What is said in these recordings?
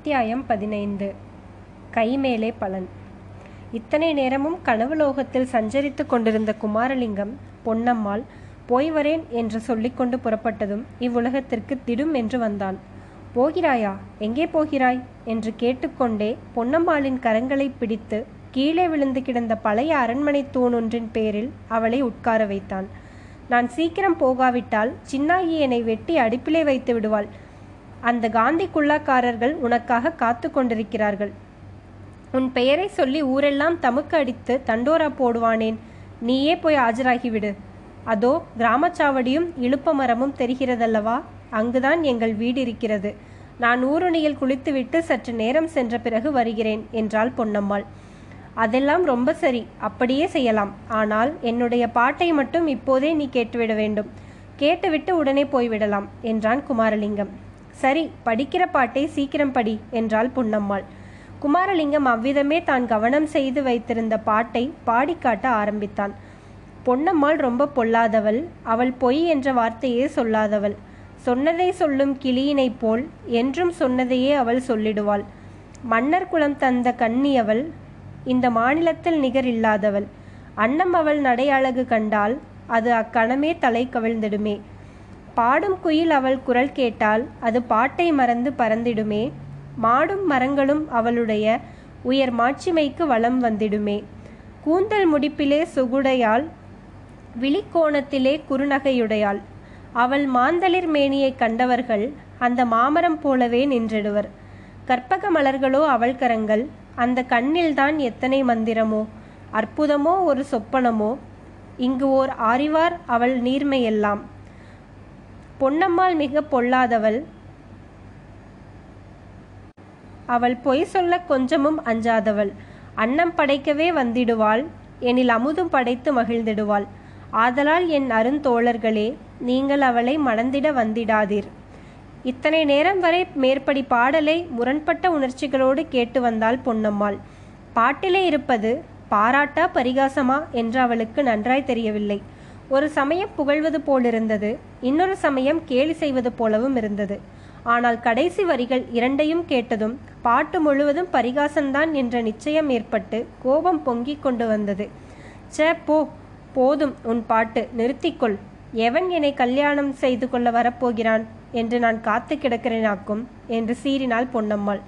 அத்தியாயம் பதினைந்து. கைமேலே பலன். இத்தனை நேரமும் கனவுலோகத்தில் சஞ்சரித்துக் கொண்டிருந்த குமாரலிங்கம் பொன்னம்மாள் போய் வரேன் என்று சொல்லிக்கொண்டு புறப்பட்டதும் இவ்வுலகத்திற்கு திடும் என்று வந்தான். போகிறாயா? எங்கே போகிறாய்? என்று கேட்டுக்கொண்டே பொன்னம்மாளின் கரங்களை பிடித்து கீழே விழுந்து கிடந்த பழைய அரண்மனை தூணொன்றின் பேரில் அவளை உட்கார வைத்தான். நான் சீக்கிரம் போகாவிட்டால் சின்னாயி என்னை வெட்டி அடுப்பிலே வைத்து விடுவாள். அந்த காந்தி குல்லாக்காரர்கள் உனக்காக காத்து கொண்டிருக்கிறார்கள். உன் பெயரை சொல்லி ஊரெல்லாம் தமுக்கு அடித்து தண்டோரா போடுவானேன். நீயே போய் ஆஜராகிவிடு. அதோ கிராமச்சாவடியும் இழுப்ப மரமும் தெரிகிறதல்லவா? அங்குதான் எங்கள் வீடு இருக்கிறது. நான் ஊருணியில் குளித்துவிட்டு சற்று நேரம் சென்ற பிறகு வருகிறேன் என்றாள் பொன்னம்மாள். அதெல்லாம் ரொம்ப சரி அப்படியே செய்யலாம். ஆனால் என்னுடைய பாட்டை மட்டும் இப்போதே நீ கேட்டுவிட வேண்டும். கேட்டுவிட்டு உடனே போய்விடலாம் என்றான் குமாரலிங்கம். சரி படிக்கிற பாட்டை சீக்கிரம் படி என்றாள் பொன்னம்மாள். குமாரலிங்கம் அவ்விதமே தான் கவனம் செய்து வைத்திருந்த பாட்டை பாடிக்காட்ட ஆரம்பித்தான். பொன்னம்மாள் ரொம்ப பொல்லாதவள் அவள் பொய் என்ற வார்த்தையே சொல்லாதவள். சொன்னதை சொல்லும் கிளியினைப் போல் என்றும் சொன்னதையே அவள் சொல்லிடுவாள். மன்னர் குலம் தந்த கன்னி அவள் இந்த மாநிலத்தில் நிகர் இல்லாதவள். அன்னம் அவள் நடை அழகு கண்டால் அது அக்கணமே தலை கவிழ்ந்திடுமே. பாடும் குயில் அவள் குரல் கேட்டால் அது பாட்டை மறந்து பறந்திடுமே. மாடும் மரங்களும் அவளுடைய உயர் மாட்சிமைக்கு வளம் வந்திடுமே. கூந்தல் முடிப்பிலே சுகுடையாள் விழிக்கோணத்திலே குறுநகையுடையாள். அவள் மாந்தளிர் மேனியை கண்டவர்கள் அந்த மாமரம் போலவே நின்றிடுவர். கற்பக மலர்களோ அவள் கரங்கள் அந்த கண்ணில்தான் எத்தனை மந்திரமோ அற்புதமோ ஒரு சொப்பனமோ. இங்கு ஓர் ஆரிவார் அவள் நீர்மையெல்லாம். பொன்னம்மாள் மிக பொல்லாதவள். அவள் பொய் சொல்ல கொஞ்சமும் அஞ்சாதவள். அன்னம் படைக்கவே வந்திடுவாள். எனில் அமுதும் படைத்து மகிழ்ந்திடுவாள். ஆதலால் என் அருந்தோழர்களே நீங்கள் அவளை மணந்திட வந்திடாதீர். இத்தனை நேரம் வரை மேற்படி பாடலை முரண்பட்ட உணர்ச்சிகளோடு கேட்டு வந்தாள் பொன்னம்மாள். பாட்டிலே இருப்பது பாராட்டா பரிகாசமா? என்று அவளுக்கு நன்றாய் தெரியவில்லை. ஒரு சமயம் புகழ்வது போலிருந்தது இன்னொரு சமயம் கேலி செய்வது போலவும் இருந்தது. ஆனால் கடைசி வரிகள் இரண்டையும் கேட்டதும் பாட்டு முழுவதும் பரிகாசம்தான் என்ற நிச்சயம் ஏற்பட்டு கோபம் பொங்கிக் கொண்டு வந்தது. சே போ போதும் உன் பாட்டு நிறுத்திக்கொள். எவன் என்னை கல்யாணம் செய்து கொள்ள வரப்போகிறான் என்று நான் காத்து கிடக்கிறேனாக்கும் என்று சீறினாள் பொன்னம்மாள்.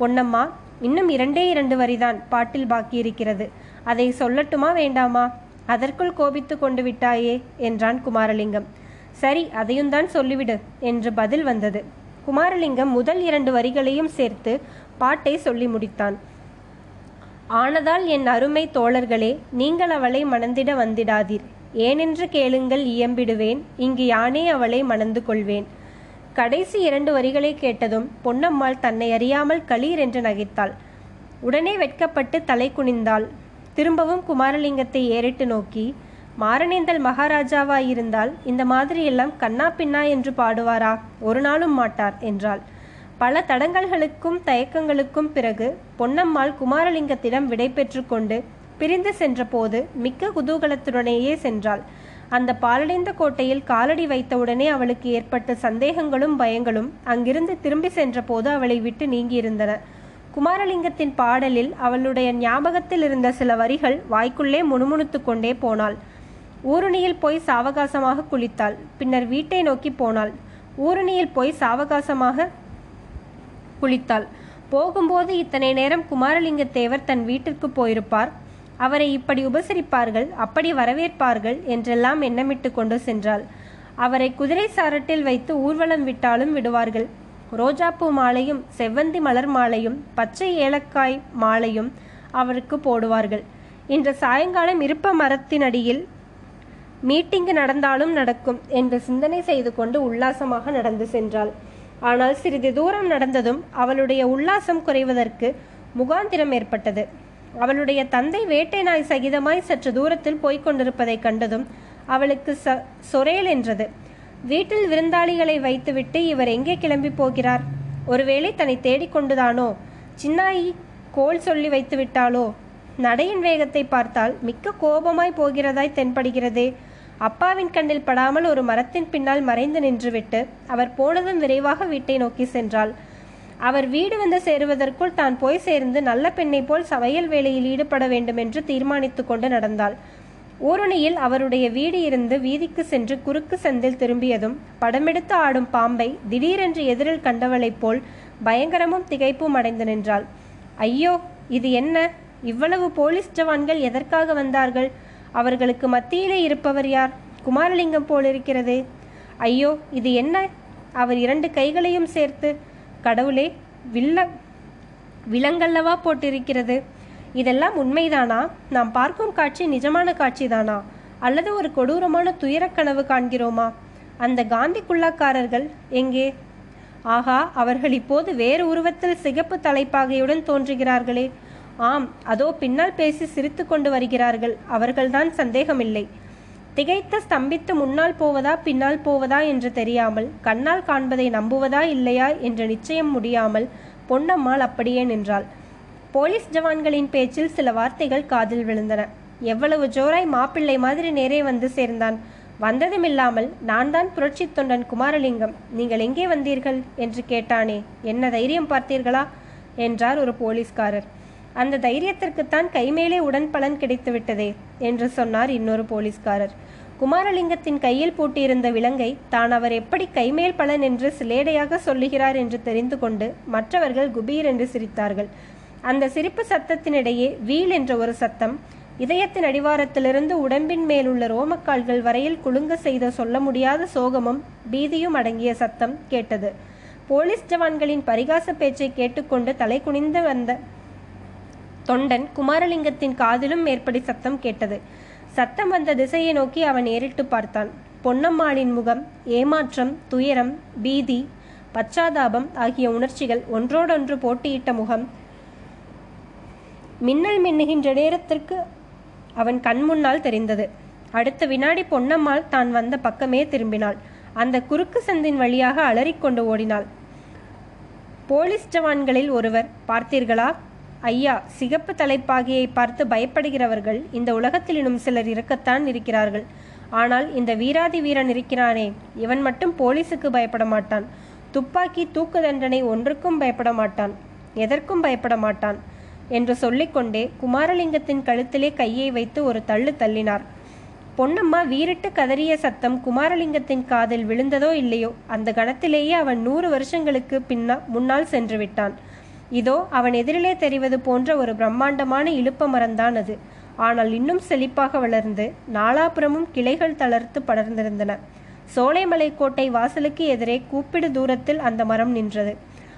பொன்னம்மா இன்னும் இரண்டே இரண்டு வரிதான் பாட்டில் பாக்கி இருக்கிறது அதை சொல்லட்டுமா வேண்டாமா? அதற்குள் கோபித்து கொண்டு விட்டாயே என்றான் குமாரலிங்கம். சரி அதையும் தான் சொல்லிவிடு என்று பதில் வந்தது. குமாரலிங்கம் முதல் இரண்டு வரிகளையும் சேர்த்து பாட்டை சொல்லி முடித்தான். ஆனதால் என் அருமை தோழர்களே நீங்கள் அவளை மணந்திட வந்திடாதீர். ஏனென்று கேளுங்கள் இயம்பிடுவேன். இங்கு யானே அவளை மணந்து கொள்வேன். கடைசி இரண்டு வரிகளை கேட்டதும் பொன்னம்மாள் தன்னை அறியாமல் களீர் என்று நகைத்தாள். உடனே வெட்கப்பட்டு தலை குனிந்தாள். திரும்பவும் குமாரலிங்கத்தை ஏறிட்டு நோக்கி மாரணேந்தல் மகாராஜாவாயிருந்தால் இந்த மாதிரியெல்லாம் கண்ணா பின்னா என்று பாடுவாரா? ஒரு நாளும் மாட்டார் என்றாள். பல தடங்கல்களுக்கும் தயக்கங்களுக்கும் பிறகு பொன்னம்மாள் குமாரலிங்கத்திடம் விடை பெற்று கொண்டு பிரிந்து சென்றபோது மிக்க குதூகலத்துடனேயே சென்றாள். அந்த பாலடைந்த கோட்டையில் காலடி வைத்தவுடனே அவளுக்கு ஏற்பட்ட சந்தேகங்களும் பயங்களும் அங்கிருந்து திரும்பி சென்றபோது அவளை விட்டு நீங்கியிருந்தன. குமாரலிங்கத்தின் பாடலில் அவளுடைய ஞாபகத்தில் இருந்த சில வரிகள் வாய்க்குள்ளே முணுமுணுத்து கொண்டே போனாள். ஊருணியில் போய் சாவகாசமாக குளித்தாள். பின்னர் வீட்டை நோக்கி போனாள். ஊருணியில் போய் சாவகாசமாக குளித்தாள். போகும்போது இத்தனை நேரம் குமாரலிங்கத்தேவர் தன் வீட்டிற்கு போயிருப்பார். அவரை இப்படி உபசரிப்பார்கள் அப்படி வரவேற்பார்கள் என்றெல்லாம் எண்ணமிட்டு கொண்டு சென்றாள். அவரை குதிரை சாரட்டில் வைத்து ஊர்வலம் விட்டாலும் விடுவார்கள். ரோஜாப்பூ மாலையும் செவ்வந்தி மலர் மாலையும் பச்சை ஏலக்காய் மாலையும் அவருக்கு போடுவார்கள். இன்று சாயங்காலம் இருப்ப மரத்தினடியில் மீட்டிங்கு நடந்தாலும் நடக்கும் என்று சிந்தனை செய்து கொண்டு உல்லாசமாக நடந்து சென்றாள். ஆனால் சிறிது தூரம் நடந்ததும் அவளுடைய உல்லாசம் குறைவதற்கு முகாந்திரம் ஏற்பட்டது. அவளுடைய தந்தை வேட்டை நாய் சகிதமாய் சற்று தூரத்தில் போய்க் கொண்டிருப்பதைக் கண்டதும் அவளுக்கு ச சொரேல் என்றது. வீட்டில் விருந்தாளிகளை வைத்துவிட்டு இவர் எங்கே கிளம்பி போகிறார்? ஒருவேளை தன்னை தேடிக்கொண்டுதானோ சின்னாயி கோல் சொல்லி வைத்து விட்டாளோ? நடையின் வேகத்தை பார்த்தால் மிக்க கோபமாய் போகிறதாய் தென்படுகிறதே. அப்பாவின் கண்ணில் படாமல் ஒரு மரத்தின் பின்னால் மறைந்து நின்றுவிட்டு அவர் போனதும் விரைவாக வீட்டை நோக்கி சென்றாள். அவர் வீடு வந்து சேருவதற்குள் தான் போய் சேர்ந்து நல்ல பெண்ணை போல் சமையல் வேலையில் ஈடுபட வேண்டும் என்று தீர்மானித்து கொண்டு நடந்தாள். ஊருணியில் அவருடைய வீடு இருந்து வீதிக்கு சென்று குறுக்கு சந்தில் திரும்பியதும் படமெடுத்து ஆடும் பாம்பை திடீரென்று எதிரில் கண்டவளைப் போல் பயங்கரமும் திகைப்பும் அடைந்து நின்றாள். ஐயோ இது என்ன? இவ்வளவு போலீஸ் ஜவான்கள் எதற்காக வந்தார்கள்? அவர்களுக்கு மத்தியிலே இருப்பவர் யார்? குமாரலிங்கம் போலிருக்கிறது. ஐயோ இது என்ன? அவர் இரண்டு கைகளையும் சேர்த்து கடவுளே வில்ல விலங்கல்லவா போட்டிருக்கிறது? இதெல்லாம் உண்மைதானா? நாம் பார்க்கும் காட்சி நிஜமான காட்சிதானா? அல்லது ஒரு கொடூரமான துயரக் கனவு காண்கிறோமா? அந்த காந்தி குல்லாக்காரர்கள் எங்கே? ஆகா அவர்கள் இப்போது வேறு உருவத்தில் சிகப்பு தலைப்பாகையுடன் தோன்றுகிறார்களே. ஆம் அதோ பின்னால் பேசி சிரித்து கொண்டு வருகிறார்கள். அவர்கள்தான் சந்தேகமில்லை. திகைத்து ஸ்தம்பித்து முன்னால் போவதா பின்னால் போவதா என்று தெரியாமல் கண்ணால் காண்பதை நம்புவதா இல்லையா என்று நிச்சயம் முடியாமல் பொன்னம்மாள் அப்படியே நின்றாள். போலீஸ் ஜவான்களின் பேச்சில் சில வார்த்தைகள் காதில் விழுந்தன. எவ்வளவு ஜோராய் மாப்பிள்ளை மாதிரி நேரே வந்து சேர்ந்தான். வந்ததுமில்லாமல் நான் தான் புரட்சி தொண்டன் குமாரலிங்கம். நீங்கள் எங்கே வந்தீர்கள்? என்று கேட்டானே. என்ன தைரியம் பார்த்தீர்களா? என்றார் ஒரு போலீஸ்காரர். அந்த தைரியத்திற்குத்தான் கைமேலே உடன் பலன் கிடைத்து விட்டதே என்று சொன்னார் இன்னொரு போலீஸ்காரர். குமாரலிங்கத்தின் கையில் பூட்டியிருந்த விலங்கை தான் அவர் எப்படி கைமேல் பலன் என்று சிலேடையாக சொல்லுகிறார் என்று தெரிந்து கொண்டு மற்றவர்கள் குபீர் என்று சிரித்தார்கள். அந்த சிரிப்பு சத்தத்தினிடையே வீல் என்ற ஒரு சத்தம் இதயத்தின் அடிவாரத்திலிருந்து உடம்பின் மேலுள்ள ரோமக்கால்கள் வரையில் குலுங்க செய்த சொல்ல முடியாத சோகமும் பீதியும் அடங்கிய சத்தம் கேட்டது. போலீஸ் ஜவான்களின் பரிகாச பேச்சை கேட்டுக்கொண்டு தலை குனிந்து வந்த தொண்டன் குமாரலிங்கத்தின் காதிலும் மேற்படி சத்தம் கேட்டது. சத்தம் வந்த திசையை நோக்கி அவன் ஏறிட்டு பார்த்தான். பொன்னம்மாளின் முகம் ஏமாற்றம் துயரம் பீதி பச்சாதாபம் ஆகிய உணர்ச்சிகள் ஒன்றோடொன்று போட்டியிட்ட முகம் மின்னல் மின்னுகின்ற நேரத்திற்கு அவன் கண் முன்னால் தெரிந்தது. அடுத்த வினாடி பொன்னம்மாள் தான் வந்த பக்கமே திரும்பினாள். அந்த குறுக்கு சந்தின் வழியாக அலறிக்கொண்டு ஓடினாள். போலீஸ் ஜவான்களில் ஒருவர் பார்த்தீர்களா? ஐயா சிகப்பு தலைப்பாகையை பார்த்து பயப்படுகிறவர்கள் இந்த உலகத்தில் இன்னும் சிலர் இருக்கத்தான் இருக்கிறார்கள். ஆனால் இந்த வீராதி வீரன் இருக்கிறானே இவன் மட்டும் போலீஸுக்கு பயப்பட மாட்டான். துப்பாக்கி தூக்கு தண்டனை ஒன்றுக்கும் பயப்பட மாட்டான். எதற்கும் பயப்பட மாட்டான். என்று சொல்லிக்கொண்டே குமாரலிங்கத்தின் கழுத்திலே கையை வைத்து ஒரு தள்ளு தள்ளினார். பொன்னம்மா வீரிட்டு கதறிய சத்தம் குமாரலிங்கத்தின் காதில் விழுந்ததோ இல்லையோ? அந்த கணத்திலேயே அவன் நூறு வருஷங்களுக்கு பின்னா முன்னால் சென்று விட்டான். இதோ அவன் எதிரிலே தெரிவது போன்ற ஒரு பிரம்மாண்டமான இழுப்ப மரம்தான் அது. ஆனால் இன்னும் செழிப்பாக வளர்ந்து நாலாபுரமும் கிளைகள் தளர்த்து படர்ந்திருந்தன. சோலைமலை கோட்டை வாசலுக்கு எதிரே கூப்பிடு தூரத்தில் அந்த மரம் நின்றது.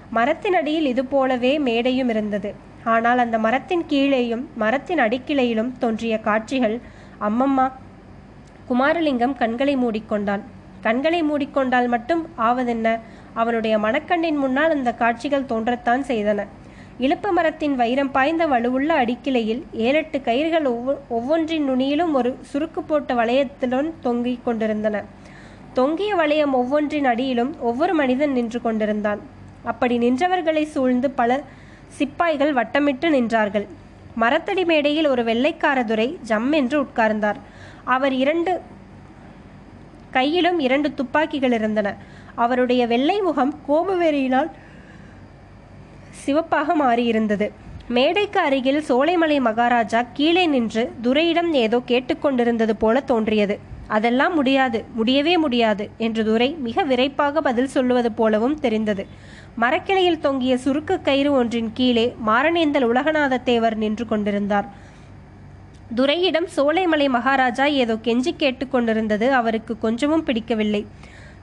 மரத்தின் அடியில் இது போலவே மேடையும் இருந்தது. ஆனால் அந்த மரத்தின் கீழேயும் மரத்தின் அடிக்கிளையிலும் தோன்றிய காட்சிகள் அம்மம்மா குமாரலிங்கம் கண்களை மூடிக்கொண்டான். கண்களை மூடிக்கொண்டால் மட்டும் ஆவதென்ன? அவனுடைய மனக்கண்ணின் முன்னால் அந்த காட்சிகள் தோன்றத்தான் செய்தன. இழுப்ப மரத்தின் வைரம் பாய்ந்த வலுவுள்ள அடிக்கிளையில் ஏழெட்டு கயிறுகள் ஒவ்வொ ஒவ்வொன்றின் நுனியிலும் ஒரு சுருக்கு போட்ட வளையத்துடன் தொங்கிக் கொண்டிருந்தன. தொங்கிய வளையம் ஒவ்வொன்றின் அடியிலும் ஒவ்வொரு மனிதன் நின்று கொண்டிருந்தான். அப்படி நின்றவர்களை சூழ்ந்து பல சிப்பாய்கள் வட்டமிட்டு நின்றார்கள். மரத்தடி மேடையில் ஒரு வெள்ளைக்கார துரை ஜம் என்று உட்கார்ந்தார். அவர் இரண்டு கையிலும் இரண்டு துப்பாக்கிகள் இருந்தன. அவருடைய வெள்ளை முகம் கோபவெறியினால் சிவப்பாக மாறியிருந்தது. மேடைக்கு அருகில் சோலைமலை மகாராஜா கீழே நின்று துரையிடம் ஏதோ கேட்டுக்கொண்டிருந்தது போல தோன்றியது. அதெல்லாம் முடியாது முடியவே முடியாது என்று துரை மிக விரைப்பாக பதில் சொல்லுவது போலவும் தெரிந்தது. மரக்கிளையில் தொங்கிய சுருக்கு கயிறு ஒன்றின் கீழே மாரணேந்தல் உலகநாத தேவர் நின்று கொண்டிருந்தார். துரையிடம் சோலைமலை மகாராஜா ஏதோ கெஞ்சி கேட்டுக்கொண்டிருந்தது அவருக்கு கொஞ்சமும் பிடிக்கவில்லை.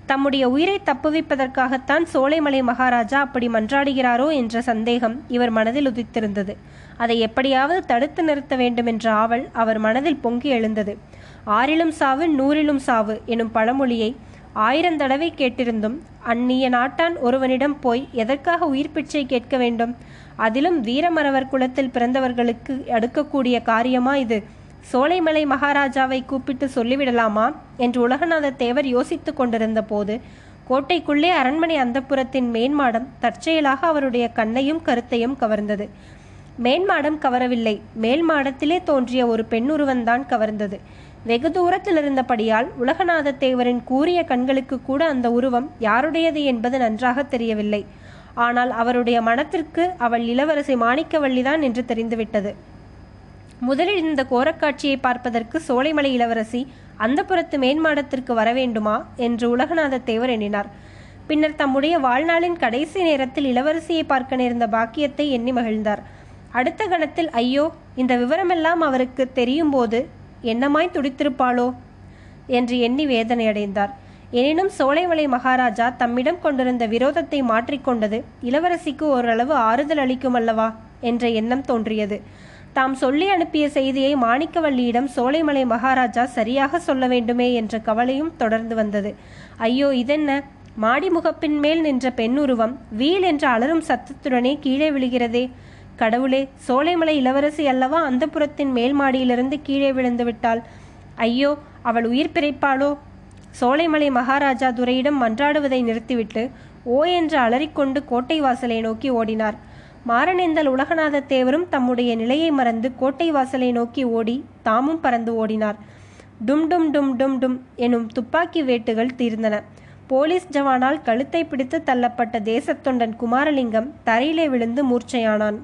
தம்முடைய உயிரை தப்புவிப்பதற்காகத்தான் சோலைமலை மகாராஜா அப்படி மன்றாடுகிறாரோ என்ற சந்தேகம் இவர் மனதில் உதித்திருந்தது. அதை எப்படியாவது தடுத்து நிறுத்த வேண்டும் என்ற ஆவல் அவர் மனதில் பொங்கி எழுந்தது. ஆறிலும் சாவு நூறிலும் சாவு எனும் பழமொழியை ஆயிரம் தடவை கேட்டிருந்தும் அந்நிய நாட்டான் ஒருவனிடம் போய் எதற்காக உயிர் பிச்சை கேட்க வேண்டும்? அதிலும் வீரமரவர் குலத்தில் பிறந்தவர்களுக்கு அடுக்கக்கூடிய காரியமா இது? சோலைமலை மகாராஜாவை கூப்பிட்டு சொல்லிவிடலாமா? என்று உலகநாத தேவர் யோசித்து கொண்டிருந்த போது கோட்டைக்குள்ளே அரண்மனை அந்தப்புறத்தின் மேன்மாடம் தற்செயலாக அவருடைய கண்ணையும் கருத்தையும் கவர்ந்தது. மேன்மாடம் கவரவில்லை. மேல் மாடத்திலே தோன்றிய ஒரு பெண்ணுருவன்தான் கவர்ந்தது. வெகு தூரத்தில் இருந்தபடியால் உலகநாத தேவரின் கூரிய கண்களுக்கு கூட அந்த உருவம் யாருடையது என்பது நன்றாக தெரியவில்லை. ஆனால் அவருடைய மனத்திற்கு அவள் இளவரசி மாணிக்கவல்லிதான் என்று தெரிந்துவிட்டது. முதலில் இந்த கோரக்காட்சியை பார்ப்பதற்கு சோலைமலை இளவரசி அந்த புறத்து மேன்மாடத்திற்கு வர வேண்டுமா என்று உலகநாத தேவர் எண்ணினார். பின்னர் தம்முடைய வாழ்நாளின் கடைசி நேரத்தில் இளவரசியை பார்க்க நேர்ந்த பாக்கியத்தை எண்ணி மகிழ்ந்தார். அடுத்த கணத்தில் ஐயோ இந்த விவரமெல்லாம் அவருக்கு தெரியும் போது என்னமாய் துடித்திருப்பாளோ? என்று எண்ணி வேதனையடைந்தார் எனினும் சோலைமலை மகாராஜா தம்மிடம் கொண்டிருந்த விரோதத்தை மாற்றிக்கொண்டது இளவரசிக்கு ஓரளவு ஆறுதல் அளிக்கும் அல்லவா என்ற எண்ணம் தோன்றியது. தாம் சொல்லி அனுப்பிய செய்தியை மாணிக்கவல்லியிடம் சோலைமலை மகாராஜா சரியாக சொல்ல வேண்டுமே என்ற கவலையும் தொடர்ந்து வந்தது. ஐயோ இதென்ன? மாடி முகப்பின் மேல் நின்ற பெண்ணுருவம் வீல் என்ற அலரும் சத்தத்துடனே கீழே விழுகிறதே. கடவுளே சோலைமலை இளவரசி அல்லவா அந்த புறத்தின் மேல் மாடியிலிருந்து கீழே விழுந்து விட்டாள்? ஐயோ அவள் உயிர் பிழைப்பாளோ சோலைமலை மகாராஜா துரையிடம் மன்றாடுவதை நிறுத்திவிட்டு ஓ என்று அலறிக்கொண்டு கோட்டை வாசலை நோக்கி ஓடினார். மாரணேந்தல் உலகநாத தேவரும் தம்முடைய நிலையை மறந்து கோட்டை வாசலை நோக்கி ஓடி தாமும் பறந்து ஓடினார். டும் டும் டும் டும் டும் எனும் துப்பாக்கி வேட்டுகள் தீர்ந்தன. போலீஸ் ஜவானால் கழுத்தை பிடித்து தள்ளப்பட்ட தேசத்தொண்டன் குமாரலிங்கம் தரையிலே விழுந்து மூர்ச்சையானான்.